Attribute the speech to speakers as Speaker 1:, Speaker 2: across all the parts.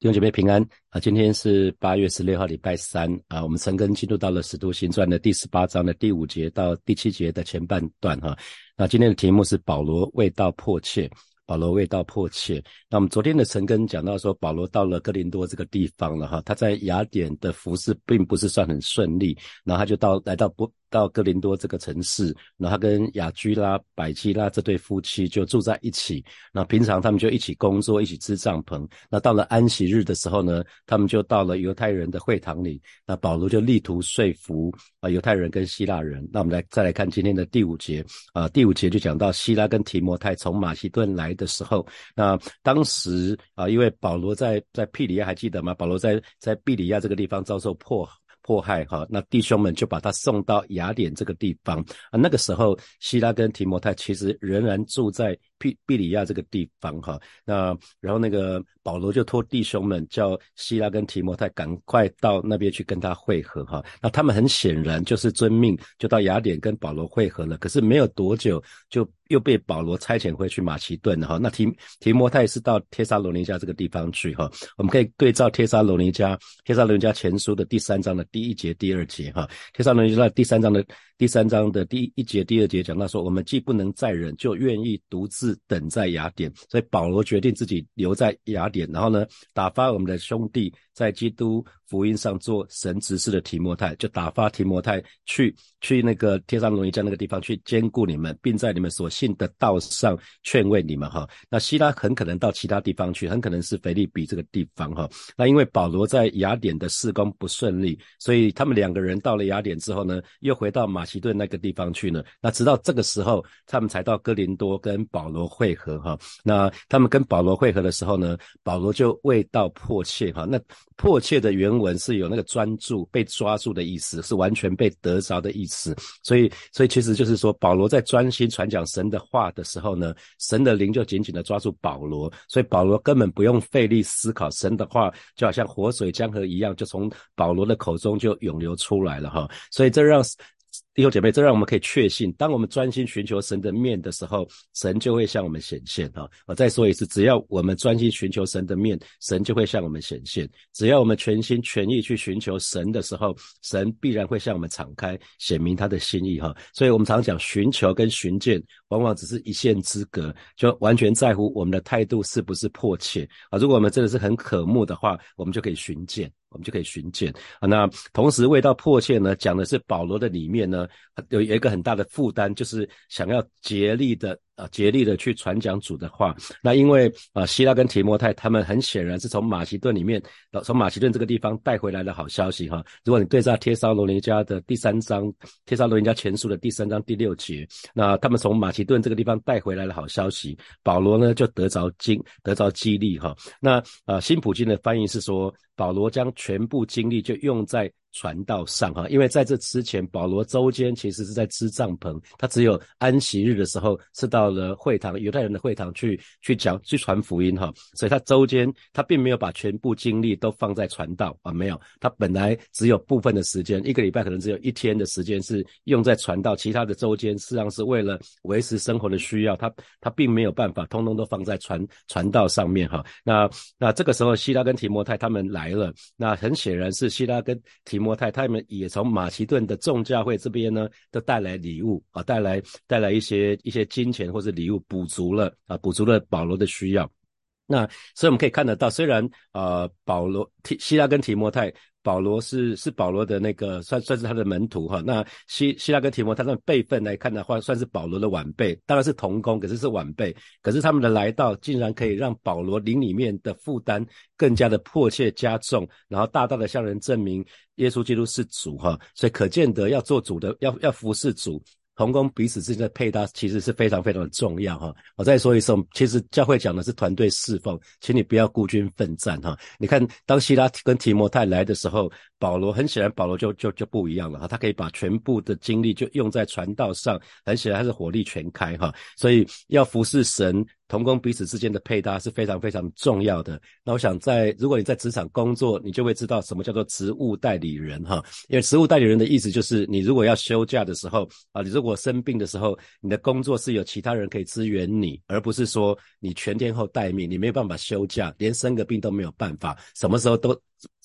Speaker 1: 弟兄姐妹平安啊！今天是八月十六号，礼拜三啊。我们陈根进入到了《使徒行传》的第十八章的第五节到第七节的前半段哈。那今天的题目是保罗未到迫切，保罗未到迫切。那我们昨天的陈根讲到说，保罗到了哥林多这个地方了哈。他在雅典的服饰并不是算很顺利，然后他就到来到不。到哥林多这个城市，然后他跟雅居拉、百基拉这对夫妻就住在一起。那平常他们就一起工作，一起支帐篷。那到了安息日的时候呢，他们就到了犹太人的会堂里。那保罗就力图说服啊犹太人跟希腊人。那我们来再来看今天的第五节啊，第五节就讲到希拉跟提摩太从马其顿来的时候，那当时啊，因为保罗在在庇里亚还记得吗？保罗在在庇里亚这个地方遭受迫。祸害哈，那弟兄们就把他送到雅典这个地方啊。那个时候，希拉跟提摩太其实仍然住在庇庇里亚这个地方哈。那然后那个保罗就托弟兄们叫希拉跟提摩太赶快到那边去跟他会合哈。那他们很显然就是遵命，就到雅典跟保罗会合了。可是没有多久就。又被保罗差遣回去马其顿了哈，那提提摩太是到帖撒罗尼迦这个地方去哈，我们可以对照帖撒罗尼迦帖撒罗尼迦前书的第三章的第一节、第二节哈，帖撒罗尼迦第三章的第三章的第一节、第二节讲到说，我们既不能再忍，就愿意独自等在雅典，所以保罗决定自己留在雅典，然后呢，打发我们的兄弟在基督福音上做神职事的提摩太，就打发提摩太去去那个帖撒罗尼迦那个地方去兼顾你们，并在你们所。信的道上劝慰你们哈，那希拉很可能到其他地方去，很可能是腓利比这个地方哈。那因为保罗在雅典的事工不顺利，所以他们两个人到了雅典之后呢，又回到马其顿那个地方去呢。那直到这个时候，他们才到哥林多跟保罗会合哈。那他们跟保罗会合的时候呢，保罗就未到迫切哈。那迫切的原文是有那个专注、被抓住的意思，是完全被得着的意思。所以，所以其实就是说，保罗在专心传讲神。的话的时候呢，神的灵就紧紧的抓住保罗，所以保罗根本不用费力思考，神的话就好像活水江河一样，就从保罗的口中就涌流出来了哈，所以这让。弟兄姐妹，这让我们可以确信，当我们专心寻求神的面的时候，神就会向我们显现哈。我再说一次，只要我们专心寻求神的面，神就会向我们显现。只要我们全心全意去寻求神的时候，神必然会向我们敞开，显明他的心意哈。所以我们常讲，寻求跟寻见往往只是一线之隔，就完全在乎我们的态度是不是迫切啊。如果我们真的是很渴慕的话，我们就可以寻见。我们就可以寻见啊。那同时，味道迫切呢，讲的是保罗的里面呢，有有一个很大的负担，就是想要竭力的。啊，竭力的去传讲主的话。那因为啊，希拉跟提摩太他们很显然是从马其顿里面，从马其顿这个地方带回来的好消息哈。如果你对照帖撒罗尼迦的第三章，帖撒罗尼迦前书的第三章第六节，那他们从马其顿这个地方带回来的好消息，保罗呢就得着精得着激励哈。那啊，新普京的翻译是说，保罗将全部精力就用在。传道上哈，因为在这之前，保罗周间其实是在支帐篷，他只有安息日的时候是到了会堂，犹太人的会堂去去讲去传福音哈，所以他周间他并没有把全部精力都放在传道啊，没有，他本来只有部分的时间，一个礼拜可能只有一天的时间是用在传道，其他的周间实际上是为了维持生活的需要，他他并没有办法通通都放在传传道上面哈。那那这个时候希拉跟提摩太他们来了，那很显然是希拉跟提。提摩太他们也从马其顿的众教会这边呢，都带来礼物啊，带来带来一些一些金钱或者礼物，补足了啊，补足了保罗的需要。那所以我们可以看得到，虽然呃保罗提希拉跟提摩太。保罗是是保罗的那个算算是他的门徒哈，那希希腊跟提摩他们辈分来看的话，算是保罗的晚辈，当然是同工，可是是晚辈，可是他们的来到竟然可以让保罗灵里面的负担更加的迫切加重，然后大大的向人证明耶稣基督是主哈，所以可见得要做主的要要服侍主。同工彼此之间的配搭其实是非常非常的重要哈。我再说一次，其实教会讲的是团队侍奉，请你不要孤军奋战哈。你看，当希拉跟提摩太来的时候，保罗很显然，保罗就就就不一样了哈，他可以把全部的精力就用在传道上，很显然他是火力全开哈，所以要服侍神。同工彼此之间的配搭是非常非常重要的。那我想，在如果你在职场工作，你就会知道什么叫做职务代理人哈。因为职务代理人的意思就是，你如果要休假的时候啊，你如果生病的时候，你的工作是有其他人可以支援你，而不是说你全天候待命，你没有办法休假，连生个病都没有办法，什么时候都。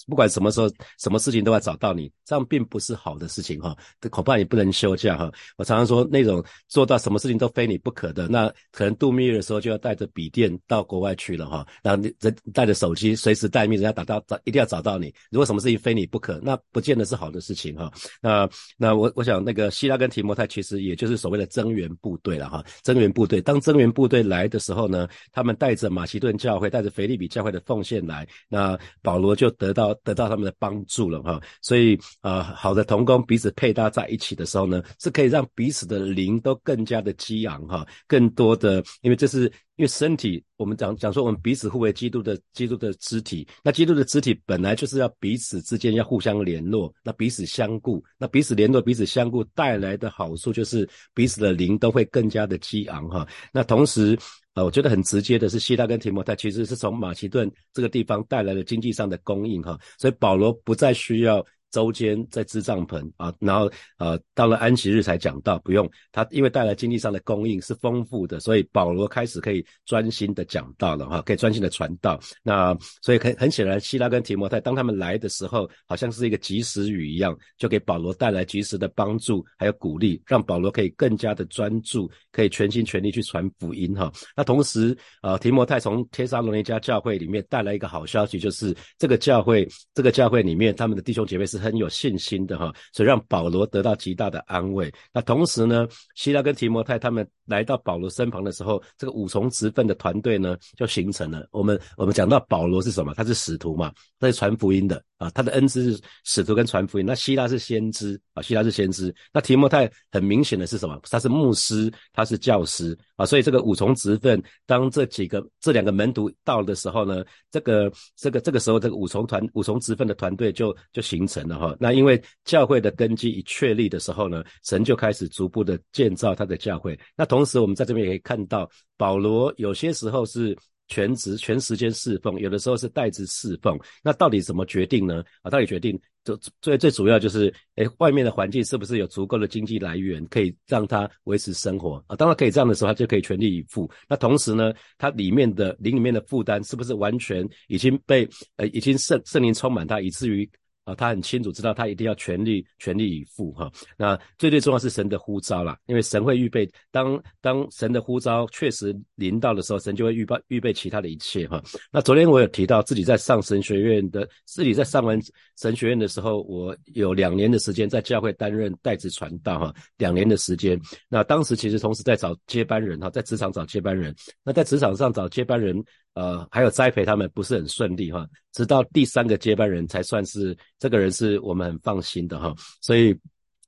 Speaker 1: 不管什么时候、什么事情都要找到你，这样并不是好的事情哈。恐怕你不能休假哈。我常常说，那种做到什么事情都非你不可的，那可能度蜜月的时候就要带着笔电到国外去了哈。然后你人带着手机随时待命，人家打到找一定要找到你。如果什么事情非你不可，那不见得是好的事情哈。那那我我想那个希拉跟提摩太其实也就是所谓的增援部队了哈。增援部队当增援部队来的时候呢，他们带着马其顿教会、带着腓利比教会的奉献来，那保罗就得到。得到他们的帮助哈，所以啊，好的同工彼此配搭在一起的时候呢，是可以让彼此的灵都更加的激昂哈，更多的，因为这是因为身体，我们讲讲说我们彼此互为基督的基督的肢体，那基督的肢体本来就是要彼此之间要互相联络，那彼此相顾，那彼此联络彼此相顾带来的好处就是彼此的灵都会更加的激昂哈，那同时。啊，我觉得很直接的是，希腊跟提摩太其实是从马其顿这个地方带来了经济上的供应哈，所以保罗不再需要。周间在支帐篷啊，然后呃到了安息日才讲到，不用他，因为带来经济上的供应是丰富的，所以保罗开始可以专心的讲道了哈，可以专心的传道。那所以很很显然，希拉跟提摩太当他们来的时候，好像是一个及时雨一样，就给保罗带来及时的帮助还有鼓励，让保罗可以更加的专注，可以全心全力去传福音哈。那同时呃提摩太从帖撒罗尼迦教会里面带来一个好消息，就是这个教会这个教会里面他们的弟兄姐妹是。很有信心的哈，所以让保罗得到极大的安慰。那同时呢，希拉跟提摩太他们来到保罗身旁的时候，这个五重职分的团队呢就形成了。我们我们讲到保罗是什么？他是使徒嘛，他是传福音的啊，他的恩赐是使徒跟传福音。那希拉是先知啊，希拉是先知。那提摩太很明显的是什么？他是牧师，他是教师啊。所以这个五重职分，当这几个这两个门徒到的时候呢，这个这个这个时候，这个五重团五重职分的团队就就形成了。哈，那因为教会的根基已确立的时候呢，神就开始逐步的建造他的教会。那同时，我们在这边也可以看到，保罗有些时候是。全职全时间侍奉，有的时候是代职侍奉，那到底怎么决定呢？啊，到底决定最最最主要就是，哎，外面的环境是不是有足够的经济来源，可以让他维持生活啊？当然可以这样的时候，他就可以全力以赴。那同时呢，他里面的灵里面的负担是不是完全已经被呃已经圣圣灵充满他，以至于。啊，他很清楚知道他一定要全力全力以赴哈。那最最重要是神的呼召啦，因为神会预备，当当神的呼召确实临到的时候，神就会预备预备其他的一切哈。那昨天我有提到自己在上神学院的，自己在上完神学院的时候，我有两年的时间在教会担任代职传道哈，两年的时间。那当时其实同时在找接班人哈，在职场找接班人。那在职场上找接班人。呃，还有栽培他们不是很顺利哈，直到第三个接班人才算是这个人是我们很放心的哈，所以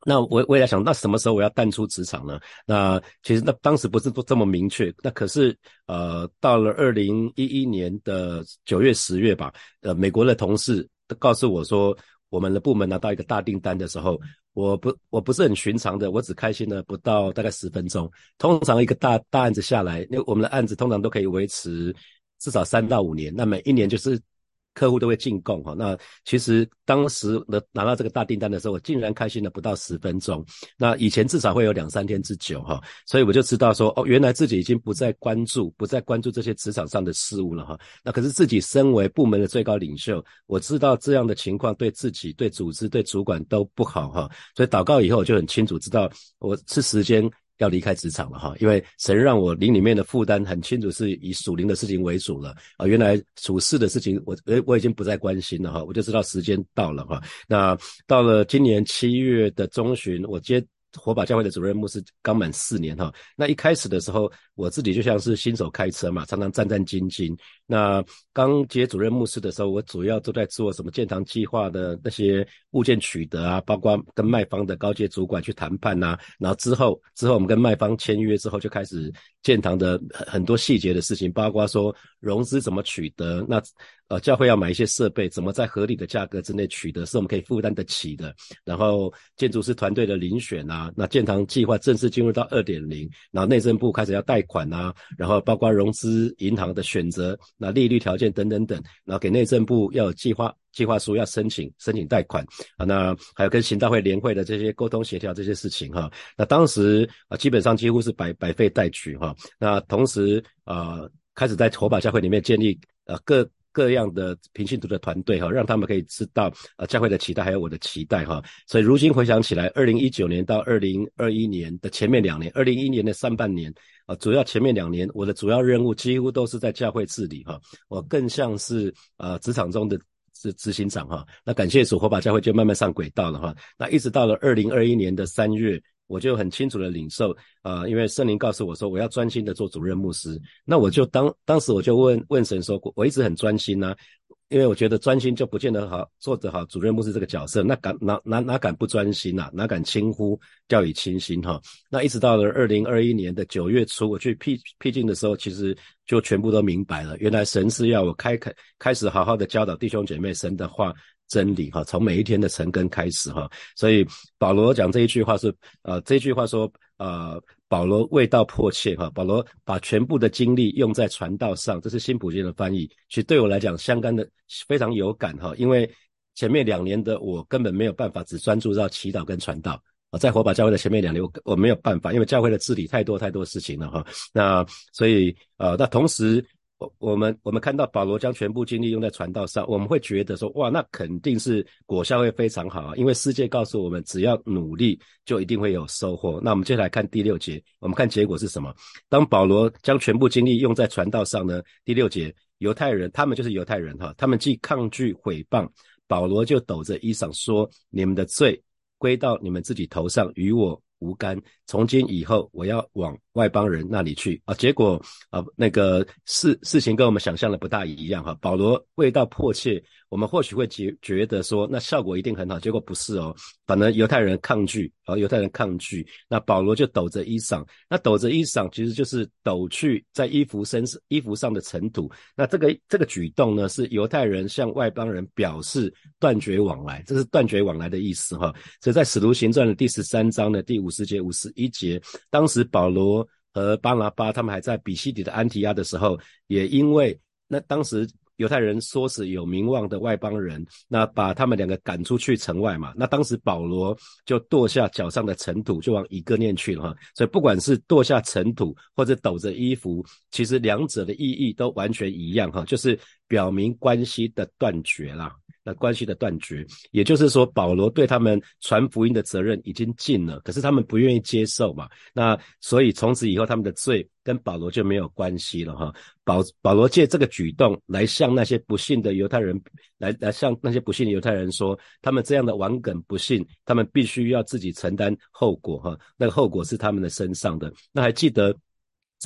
Speaker 1: 那我我也想，那什么时候我要淡出职场呢？那其实那当时不是都这么明确，那可是呃，到了二零一一年的九月十月吧，呃，美国的同事都告诉我说，我们的部门拿到一个大订单的时候，我不我不是很寻常的，我只开心了不到大概十分钟。通常一个大大案子下来，那我们的案子通常都可以维持。至少三到五年，那每一年就是客户都会进贡哈。那其实当时拿拿到这个大订单的时候，我竟然开心了不到十分钟。那以前至少会有两三天之久哈，所以我就知道说，哦，原来自己已经不再关注，不再关注这些职场上的事物了哈。那可是自己身为部门的最高领袖，我知道这样的情况对自己、对组织、对主管都不好哈。所以祷告以后，我就很清楚知道我是时间。要离开职场了哈，因为神让我灵里面的负担很清楚，是以属灵的事情为主了啊。原来属事的事情，我我我已经不再关心了哈，我就知道时间到了哈。那到了今年七月的中旬，我接火把教会的主任牧师刚满四年哈。那一开始的时候，我自己就像是新手开车嘛，常常战战兢兢。那刚接主任牧师的时候，我主要都在做什么建堂计划的那些物件取得啊，包括跟卖方的高阶主管去谈判呐。然后之后之后我们跟卖方签约之后，就开始建堂的很很多细节的事情，包括说融资怎么取得，那呃教会要买一些设备，怎么在合理的价格之内取得，是我们可以负担得起的。然后建筑师团队的遴选啊，那建堂计划正式进入到二点零，然后内政部开始要贷款啊，然后包括融资银行的选择。那利率条件等等等，然后给内政部要有计划计划书要申请申请贷款啊，那还有跟行大会联会的这些沟通协调这些事情哈，那当时啊基本上几乎是百百废待举哈，那同时啊开始在火把教会里面建立呃各。各样的平信徒的团队哈，让他们可以知道呃教会的期待，还有我的期待哈。所以如今回想起来，二零一九年到二零二一年的前面两年，二零一一年的上半年啊，主要前面两年我的主要任务几乎都是在教会治理哈。我更像是呃职场中的执执行长哈。那感谢主，火把教会就慢慢上轨道了哈。那一直到了二零二一年的三月。我就很清楚的领受啊，因为圣灵告诉我说我要专心的做主任牧师，那我就当当时我就问问神说，我一直很专心呐，因为我觉得专心就不见得好做得好主任牧师这个角色，那敢哪哪哪敢不专心呐？哪敢轻忽掉以轻心哈？那一直到了二零二一年的九月初，我去辟辟境的时候，其实就全部都明白了，原来神是要我开开开始好好的教导弟兄姐妹神的话。真理哈，从每一天的晨更开始哈，所以保罗讲这一句话是，呃，这一句话说，呃，保罗未到迫切哈，保罗把全部的精力用在传道上，这是新普金的翻译，其实对我来讲相干的非常有感哈，因为前面两年的我根本没有办法只专注到祈祷跟传道啊，在火把教会的前面两年我我没有办法，因为教会的治理太多太多事情了哈，那所以呃，那同时。我我们我们看到保罗将全部精力用在传道上，我们会觉得说，哇，那肯定是果效会非常好啊！因为世界告诉我们，只要努力就一定会有收获。那我们接下来看第六节，我们看结果是什么？当保罗将全部精力用在传道上呢？第六节，犹太人，他们就是犹太人哈，他们既抗拒毁谤，保罗就抖着衣裳说：“你们的罪归到你们自己头上，与我无干。从今以后，我要往。”外邦人那里去啊，结果啊，那个事事情跟我们想象的不大一样哈。保罗味道迫切，我们或许会觉觉得说，那效果一定很好，结果不是哦。反正犹太人抗拒，啊，犹太人抗拒，那保罗就抖着衣裳，那抖着衣裳其实就是抖去在衣服身衣服上的尘土。那这个这个举动呢，是犹太人向外邦人表示断绝往来，这是断绝往来的意思哈。所以在使徒行传的第十三章的第五十节、五十一节，当时保罗。和巴拿巴他们还在比西底的安提亚的时候，也因为那当时犹太人说是有名望的外邦人，那把他们两个赶出去城外嘛。那当时保罗就跺下脚上的尘土，就往以哥念去了哈。所以不管是跺下尘土或者抖着衣服，其实两者的意义都完全一样哈，就是表明关系的断绝啦。那关系的断绝，也就是说，保罗对他们传福音的责任已经尽了，可是他们不愿意接受嘛？那所以从此以后，他们的罪跟保罗就没有关系了哈。保保罗借这个举动来向那些不信的犹太人，来来向那些不信的犹太人说，他们这样的顽梗不信，他们必须要自己承担后果哈。那个后果是他们的身上的。那还记得？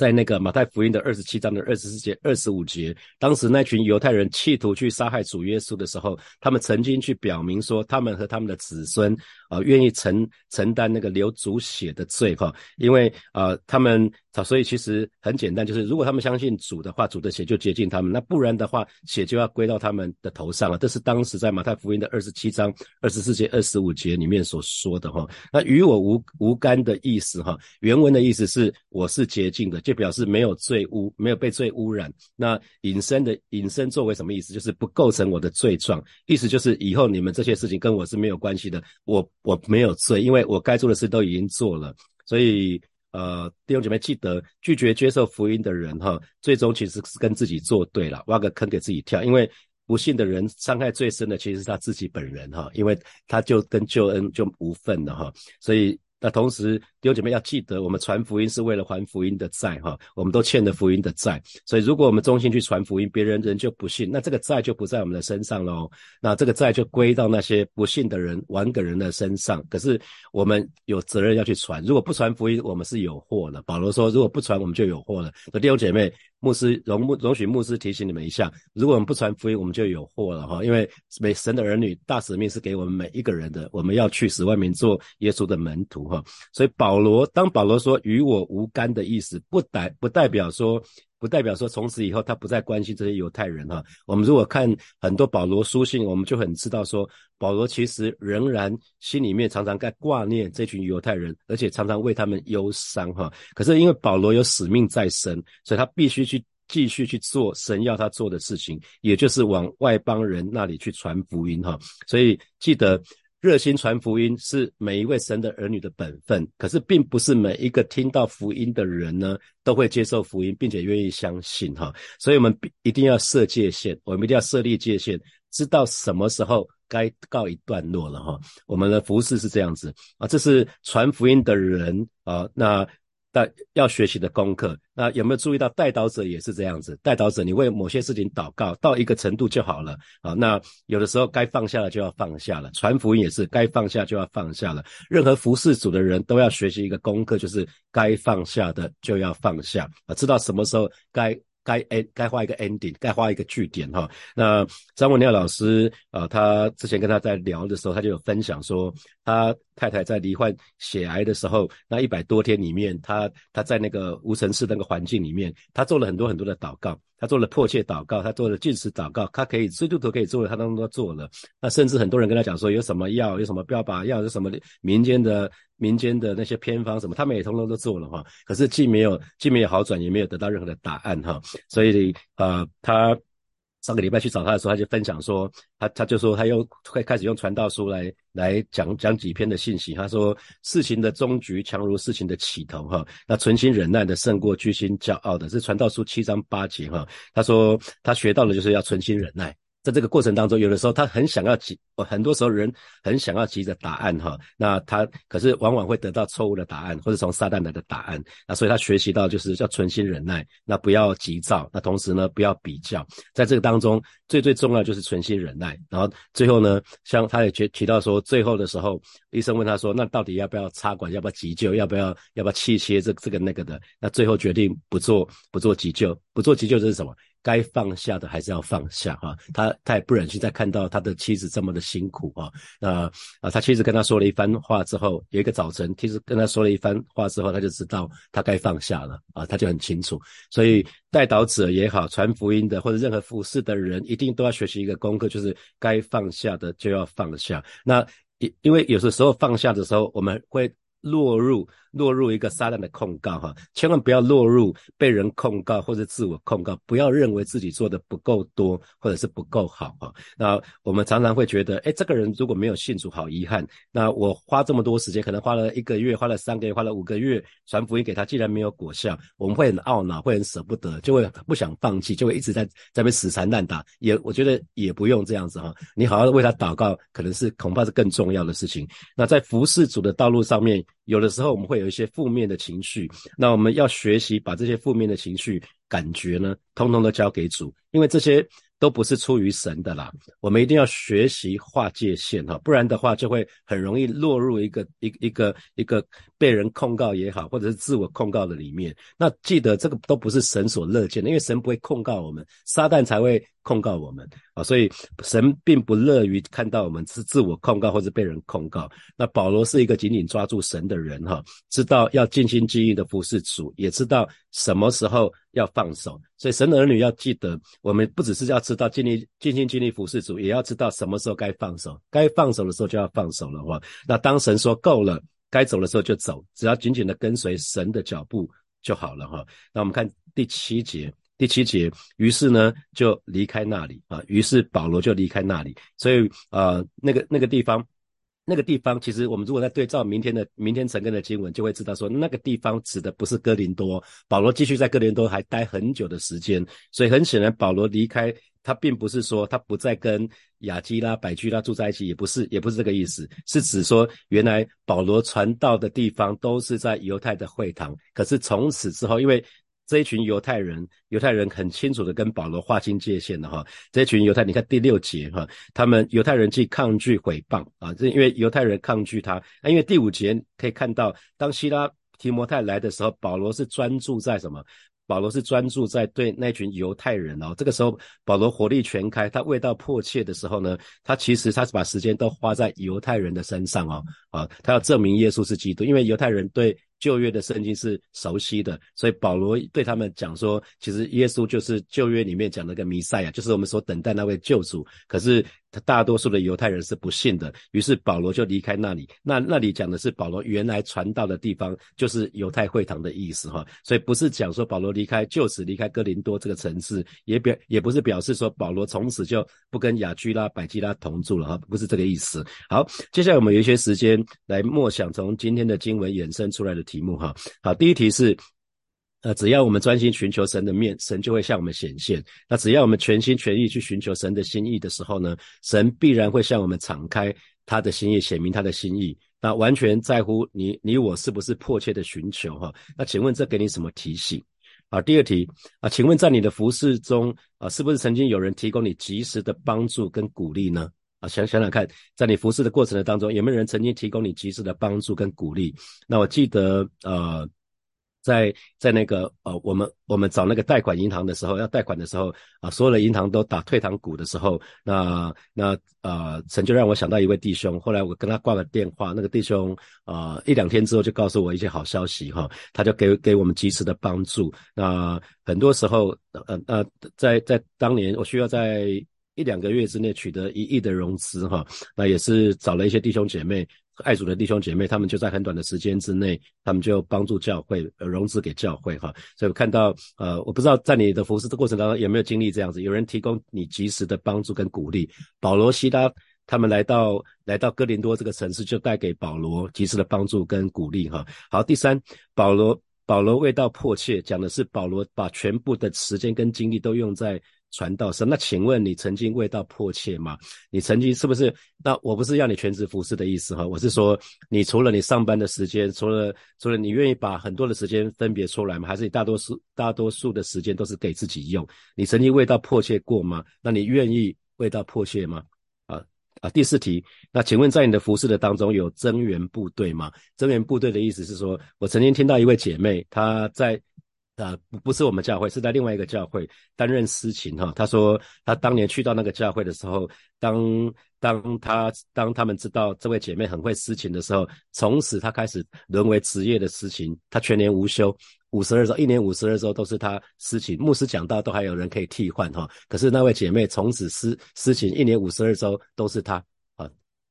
Speaker 1: 在那个马太福音的二十七章的二十四节、二十五节，当时那群犹太人企图去杀害主耶稣的时候，他们曾经去表明说，他们和他们的子孙啊，愿意承承担那个流主血的罪哈，因为啊，他们。所以其实很简单，就是如果他们相信主的话，主的血就接近他们；那不然的话，血就要归到他们的头上了。这是当时在马太福音的二十七章二十四节、二十五节里面所说的哈。那与我无无干的意思哈，原文的意思是我是洁净的，就表示没有罪污，没有被罪污染。那引申的引申作为什么意思？就是不构成我的罪状，意思就是以后你们这些事情跟我是没有关系的，我我没有罪，因为我该做的事都已经做了，所以。呃，弟兄姐妹记得拒绝接受福音的人哈，最终其实是跟自己作对了，挖个坑给自己跳。因为不信的人伤害最深的其实是他自己本人哈，因为他就跟救恩就无份了哈。所以那同时弟兄姐妹要记得，我们传福音是为了还福音的债哈，我们都欠了福音的债，所以如果我们忠心去传福音，别人人就不信，那这个债就不在我们的身上喽，那这个债就归到那些不信的人、顽梗人的身上。可是我们有责任要去传，如果不传福音，我们是有祸了。保罗说，如果不传，我们就有祸了。弟兄姐妹。牧师容牧容许牧师提醒你们一下，如果我们不传福音，我们就有祸了哈。因为每神的儿女大使命是给我们每一个人的，我们要去死外面做耶稣的门徒哈。所以保罗当保罗说与我无干的意思，不代不代表说。不代表说从此以后他不再关心这些犹太人哈。我们如果看很多保罗书信，我们就很知道说，保罗其实仍然心里面常常在挂念这群犹太人，而且常常为他们忧伤哈。可是因为保罗有使命在身，所以他必须去继续去做神要他做的事情，也就是往外邦人那里去传福音哈。所以记得。热心传福音是每一位神的儿女的本分，可是并不是每一个听到福音的人呢都会接受福音，并且愿意相信哈。所以我们一定要设界限，我们一定要设立界限，知道什么时候该告一段落了哈。我们的服饰是这样子啊，这是传福音的人啊，那。但要学习的功课，那有没有注意到带导者也是这样子？带导者，你为某些事情祷告到一个程度就好了啊。那有的时候该放下了就要放下了，传福音也是该放下就要放下了。任何服侍主的人都要学习一个功课，就是该放下的就要放下啊，知道什么时候该。该该画一个 ending，该画一个句点哈。那张文亮老师啊，他之前跟他在聊的时候，他就有分享说，他太太在罹患血癌的时候，那一百多天里面，他他在那个无尘室那个环境里面，他做了很多很多的祷告。他做了迫切祷告，他做了进食祷告，他可以基督徒可以做的，他都都做了。那甚至很多人跟他讲说，有什么药，有什么标靶药，有什么民间的民间的那些偏方什么，他们也通通都做了哈。可是既没有既没有好转，也没有得到任何的答案哈。所以呃，他。上个礼拜去找他的时候，他就分享说，他他就说他用会开始用传道书来来讲讲几篇的信息。他说事情的终局强如事情的起头哈，那存心忍耐的胜过居心骄傲的，这传道书七章八节哈。他说他学到的就是要存心忍耐。在这个过程当中，有的时候他很想要急，很多时候人很想要急着答案哈，那他可是往往会得到错误的答案，或者从撒旦来的答案，那所以他学习到就是要存心忍耐，那不要急躁，那同时呢不要比较，在这个当中最最重要就是存心忍耐，然后最后呢，像他也提提到说，最后的时候医生问他说，那到底要不要插管，要不要急救，要不要要不要气切这这个那个的，那最后决定不做不做急救，不做急救这是什么？该放下的还是要放下哈，他他也不忍心再看到他的妻子这么的辛苦啊，那啊他妻子跟他说了一番话之后，有一个早晨，其实跟他说了一番话之后，他就知道他该放下了啊，他就很清楚。所以带导者也好，传福音的或者任何服侍的人，一定都要学习一个功课，就是该放下的就要放下。那因因为有的时候放下的时候，我们会落入。落入一个撒旦的控告哈，千万不要落入被人控告或者自我控告，不要认为自己做的不够多或者是不够好哈。那我们常常会觉得，哎，这个人如果没有信主，好遗憾。那我花这么多时间，可能花了一个月，花了三个月，花了五个月传福音给他，既然没有果效，我们会很懊恼，会很舍不得，就会不想放弃，就会一直在在边死缠烂打。也我觉得也不用这样子哈，你好好为他祷告，可能是恐怕是更重要的事情。那在服侍主的道路上面，有的时候我们会。有一些负面的情绪，那我们要学习把这些负面的情绪感觉呢，通通都交给主，因为这些。都不是出于神的啦，我们一定要学习划界限哈，不然的话就会很容易落入一个一一个一个被人控告也好，或者是自我控告的里面。那记得这个都不是神所乐见的，因为神不会控告我们，撒旦才会控告我们啊，所以神并不乐于看到我们是自我控告或者被人控告。那保罗是一个紧紧抓住神的人哈，知道要尽心尽意的服侍主，也知道什么时候要放手。所以神的儿女要记得，我们不只是要知道尽力尽心尽力服侍主，也要知道什么时候该放手，该放手的时候就要放手了。话，那当神说够了，该走的时候就走，只要紧紧的跟随神的脚步就好了。哈，那我们看第七节，第七节，于是呢就离开那里啊，于是保罗就离开那里。所以啊，那个那个地方。那个地方，其实我们如果在对照明天的明天晨更的经文，就会知道说，那个地方指的不是哥林多。保罗继续在哥林多还待很久的时间，所以很显然，保罗离开他并不是说他不再跟雅基拉、百居拉住在一起，也不是，也不是这个意思，是指说原来保罗传道的地方都是在犹太的会堂，可是从此之后，因为这一群犹太人，犹太人很清楚的跟保罗划清界限的哈。这一群犹太，你看第六节哈，他们犹太人既抗拒毁谤啊，这因为犹太人抗拒他。啊，因为第五节可以看到，当希拉提摩太来的时候，保罗是专注在什么？保罗是专注在对那群犹太人哦。这个时候，保罗火力全开，他味道迫切的时候呢，他其实他是把时间都花在犹太人的身上哦。啊，他要证明耶稣是基督，因为犹太人对。旧约的圣经是熟悉的，所以保罗对他们讲说，其实耶稣就是旧约里面讲那个弥赛亚，就是我们所等待那位救主。可是他大多数的犹太人是不信的，于是保罗就离开那里。那那里讲的是保罗原来传道的地方，就是犹太会堂的意思哈。所以不是讲说保罗离开就此离开哥林多这个城市，也表也不是表示说保罗从此就不跟雅居拉、百基拉同住了哈，不是这个意思。好，接下来我们有一些时间来默想从今天的经文衍生出来的。题目哈好，第一题是，呃，只要我们专心寻求神的面，神就会向我们显现。那只要我们全心全意去寻求神的心意的时候呢，神必然会向我们敞开他的心意，显明他的心意。那完全在乎你你我是不是迫切的寻求哈？那请问这给你什么提醒？啊，第二题啊，请问在你的服饰中啊，是不是曾经有人提供你及时的帮助跟鼓励呢？啊，想想想看，在你服侍的过程的当中，有没有人曾经提供你及时的帮助跟鼓励？那我记得，呃，在在那个呃，我们我们找那个贷款银行的时候，要贷款的时候啊，所有的银行都打退堂鼓的时候，那那呃，神就让我想到一位弟兄，后来我跟他挂了电话，那个弟兄啊，一两天之后就告诉我一些好消息哈，他就给给我们及时的帮助。那很多时候，呃呃，在在当年我需要在。一两个月之内取得一亿的融资，哈，那也是找了一些弟兄姐妹，爱主的弟兄姐妹，他们就在很短的时间之内，他们就帮助教会融资给教会，哈，所以我看到，呃，我不知道在你的服侍的过程当中有没有经历这样子，有人提供你及时的帮助跟鼓励。保罗、西拉他们来到来到哥林多这个城市，就带给保罗及时的帮助跟鼓励，哈。好，第三，保罗保罗味道迫切，讲的是保罗把全部的时间跟精力都用在。传道神，那请问你曾经未到迫切吗？你曾经是不是？那我不是要你全职服侍的意思哈，我是说，你除了你上班的时间，除了除了你愿意把很多的时间分别出来吗？还是你大多数大多数的时间都是给自己用？你曾经未到迫切过吗？那你愿意未到迫切吗？啊啊！第四题，那请问在你的服侍的当中有增援部队吗？增援部队的意思是说，我曾经听到一位姐妹她在。啊，不不是我们教会，是在另外一个教会担任司琴哈。他说他当年去到那个教会的时候，当当他当他们知道这位姐妹很会司琴的时候，从此他开始沦为职业的司琴。他全年无休，五十二周，一年五十二周都是他司琴。牧师讲到都还有人可以替换哈。可是那位姐妹从此司司琴，一年五十二周都是他。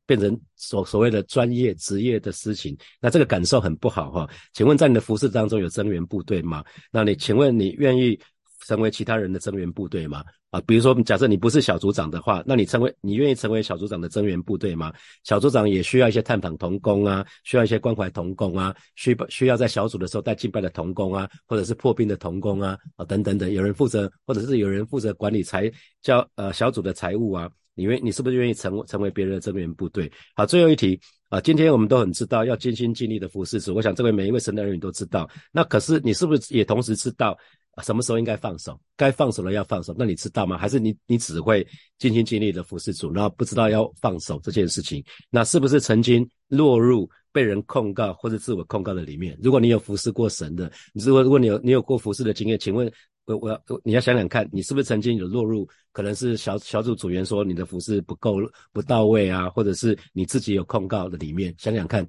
Speaker 1: 变成所所谓的专业职业的事情，那这个感受很不好哈。请问在你的服饰当中有增援部队吗？那你请问你愿意成为其他人的增援部队吗？啊，比如说假设你不是小组长的话，那你成为你愿意成为小组长的增援部队吗？小组长也需要一些探访同工啊，需要一些关怀同工啊，需需要在小组的时候带敬拜的同工啊，或者是破冰的同工啊，啊等等等，有人负责，或者是有人负责管理财教呃小组的财务啊。你愿你是不是愿意成成为别人的增援部队？好，最后一题啊，今天我们都很知道要尽心尽力的服侍主，我想这位每一位神的儿女都知道。那可是你是不是也同时知道什么时候应该放手？该放手了要放手，那你知道吗？还是你你只会尽心尽力的服侍主，然后不知道要放手这件事情？那是不是曾经落入被人控告或者自我控告的里面？如果你有服侍过神的，如果如果你有你有过服侍的经验，请问？我我要你要想想看，你是不是曾经有落入可能是小小组组员说你的服饰不够不到位啊，或者是你自己有控告的里面，想想看。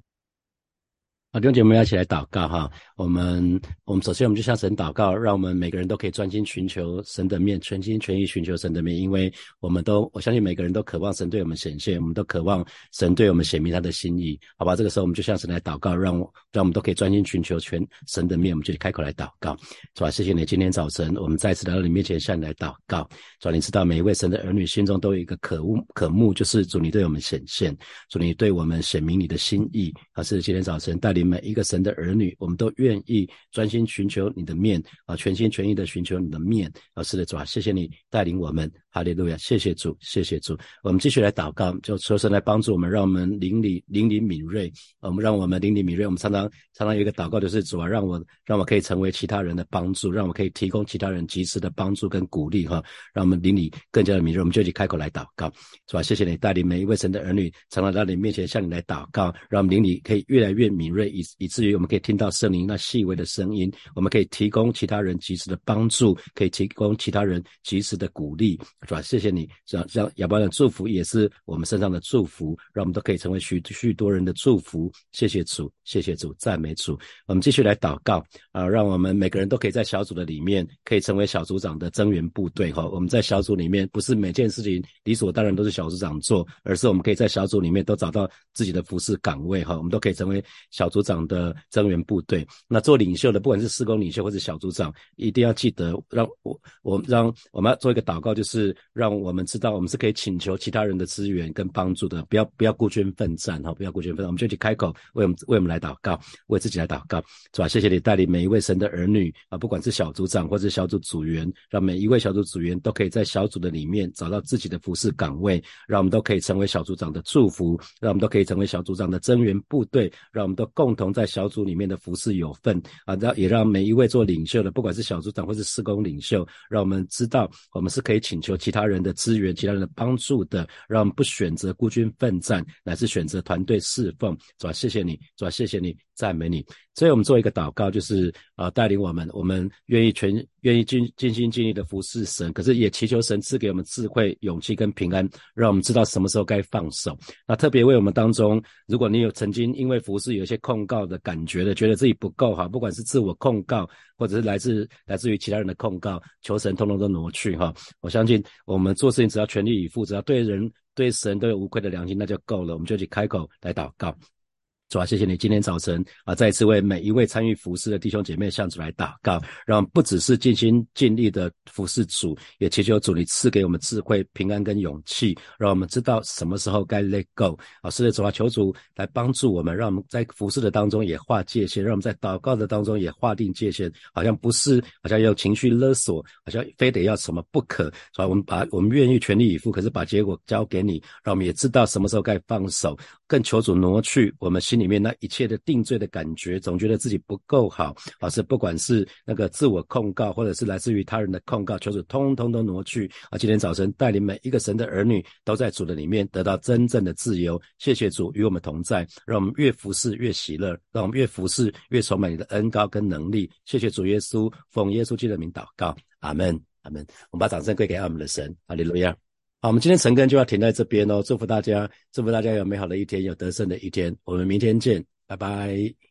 Speaker 1: 好，弟兄姐妹要一起来祷告哈。我们，我们首先我们就向神祷告，让我们每个人都可以专心寻求神的面，全心全意寻求神的面，因为我们都，我相信每个人都渴望神对我们显现，我们都渴望神对我们显明他的心意。好吧，这个时候我们就向神来祷告，让让我们都可以专心寻求全神的面，我们就开口来祷告。是吧？谢谢你，今天早晨我们再次来到你面前向你来祷告。主，你知道每一位神的儿女心中都有一个渴慕渴慕，就是主你对我们显现，主你对我们显明你的心意。而是今天早晨带领。每一个神的儿女，我们都愿意专心寻求你的面啊，全心全意的寻求你的面啊。是的，主啊，谢谢你带领我们，哈利路亚，谢谢主，谢谢主。我们继续来祷告，就求神来帮助我们，让我们灵里灵里敏锐，我们让我们灵里敏锐。我们常常常常有一个祷告，就是主啊，让我让我可以成为其他人的帮助，让我可以提供其他人及时的帮助跟鼓励哈，让我们灵里更加的敏锐。我们就去开口来祷告，主啊，谢谢你带领每一位神的儿女，常常到你面前向你来祷告，让我们灵里可以越来越敏锐，以以至于我们可以听到圣灵那细微的声音，我们可以提供其他人及时的帮助，可以提供其他人及时的鼓励，是吧？谢谢你，像像亚伯拉的祝福也是我们身上的祝福，让我们都可以成为许许多人的祝福。谢谢主，谢谢主，赞美主。我们继续来祷告啊，让我们每个人都可以在小组的里面，可以成为小组长的增援部队哈。我们在小组里面，不是每件事情理所当然都是小组长做，而是我们可以在小组里面都找到自己的服饰岗位哈。我们都可以成为小组长的增援部队。那做领袖的，不管是施工领袖或者小组长，一定要记得让我我让我们要做一个祷告，就是让我们知道我们是可以请求其他人的资源跟帮助的，不要不要孤军奋战哈，不要孤军奋战，我们就去开口为我们为我们来祷告，为自己来祷告，是吧？谢谢你带领每一位神的儿女啊，不管是小组长或者小组组员，让每一位小组组员都可以在小组的里面找到自己的服饰岗位，让我们都可以成为小组长的祝福，让我们都可以成为小组长的增援部队，让我们都共共同在小组里面的服饰有份啊，让也让每一位做领袖的，不管是小组长或是施工领袖，让我们知道我们是可以请求其他人的资源、其他人的帮助的，让我们不选择孤军奋战，乃是选择团队侍奉，是吧？谢谢你，是吧？谢谢你。赞美你，所以我们做一个祷告，就是啊，带领我们，我们愿意全愿意尽尽心尽力的服侍神，可是也祈求神赐给我们智慧、勇气跟平安，让我们知道什么时候该放手。那特别为我们当中，如果你有曾经因为服侍有一些控告的感觉的，觉得自己不够好，不管是自我控告，或者是来自来自于其他人的控告，求神通通都挪去哈。我相信我们做事情只要全力以赴，只要对人对神都有无愧的良心，那就够了。我们就去开口来祷告。主啊，谢谢你今天早晨啊，再次为每一位参与服侍的弟兄姐妹向主来祷告，让不只是尽心尽力的服侍主，也祈求主你赐给我们智慧、平安跟勇气，让我们知道什么时候该 let go。啊，是的，主啊，求主来帮助我们，让我们在服侍的当中也划界限，让我们在祷告的当中也划定界限，好像不是好像用情绪勒索，好像非得要什么不可，是吧？我们把我们愿意全力以赴，可是把结果交给你，让我们也知道什么时候该放手，更求主挪去我们心。里面那一切的定罪的感觉，总觉得自己不够好，老师不管是那个自我控告，或者是来自于他人的控告，求主通通都挪去。啊，今天早晨带领每一个神的儿女都在主的里面得到真正的自由。谢谢主与我们同在，让我们越服侍越喜乐，让我们越服侍越充满你的恩高跟能力。谢谢主耶稣，奉耶稣基督的名祷告，阿门，阿门。我们把掌声归给阿们的神，哈利路亚。好，我们今天晨更就要停在这边哦。祝福大家，祝福大家有美好的一天，有得胜的一天。我们明天见，拜拜。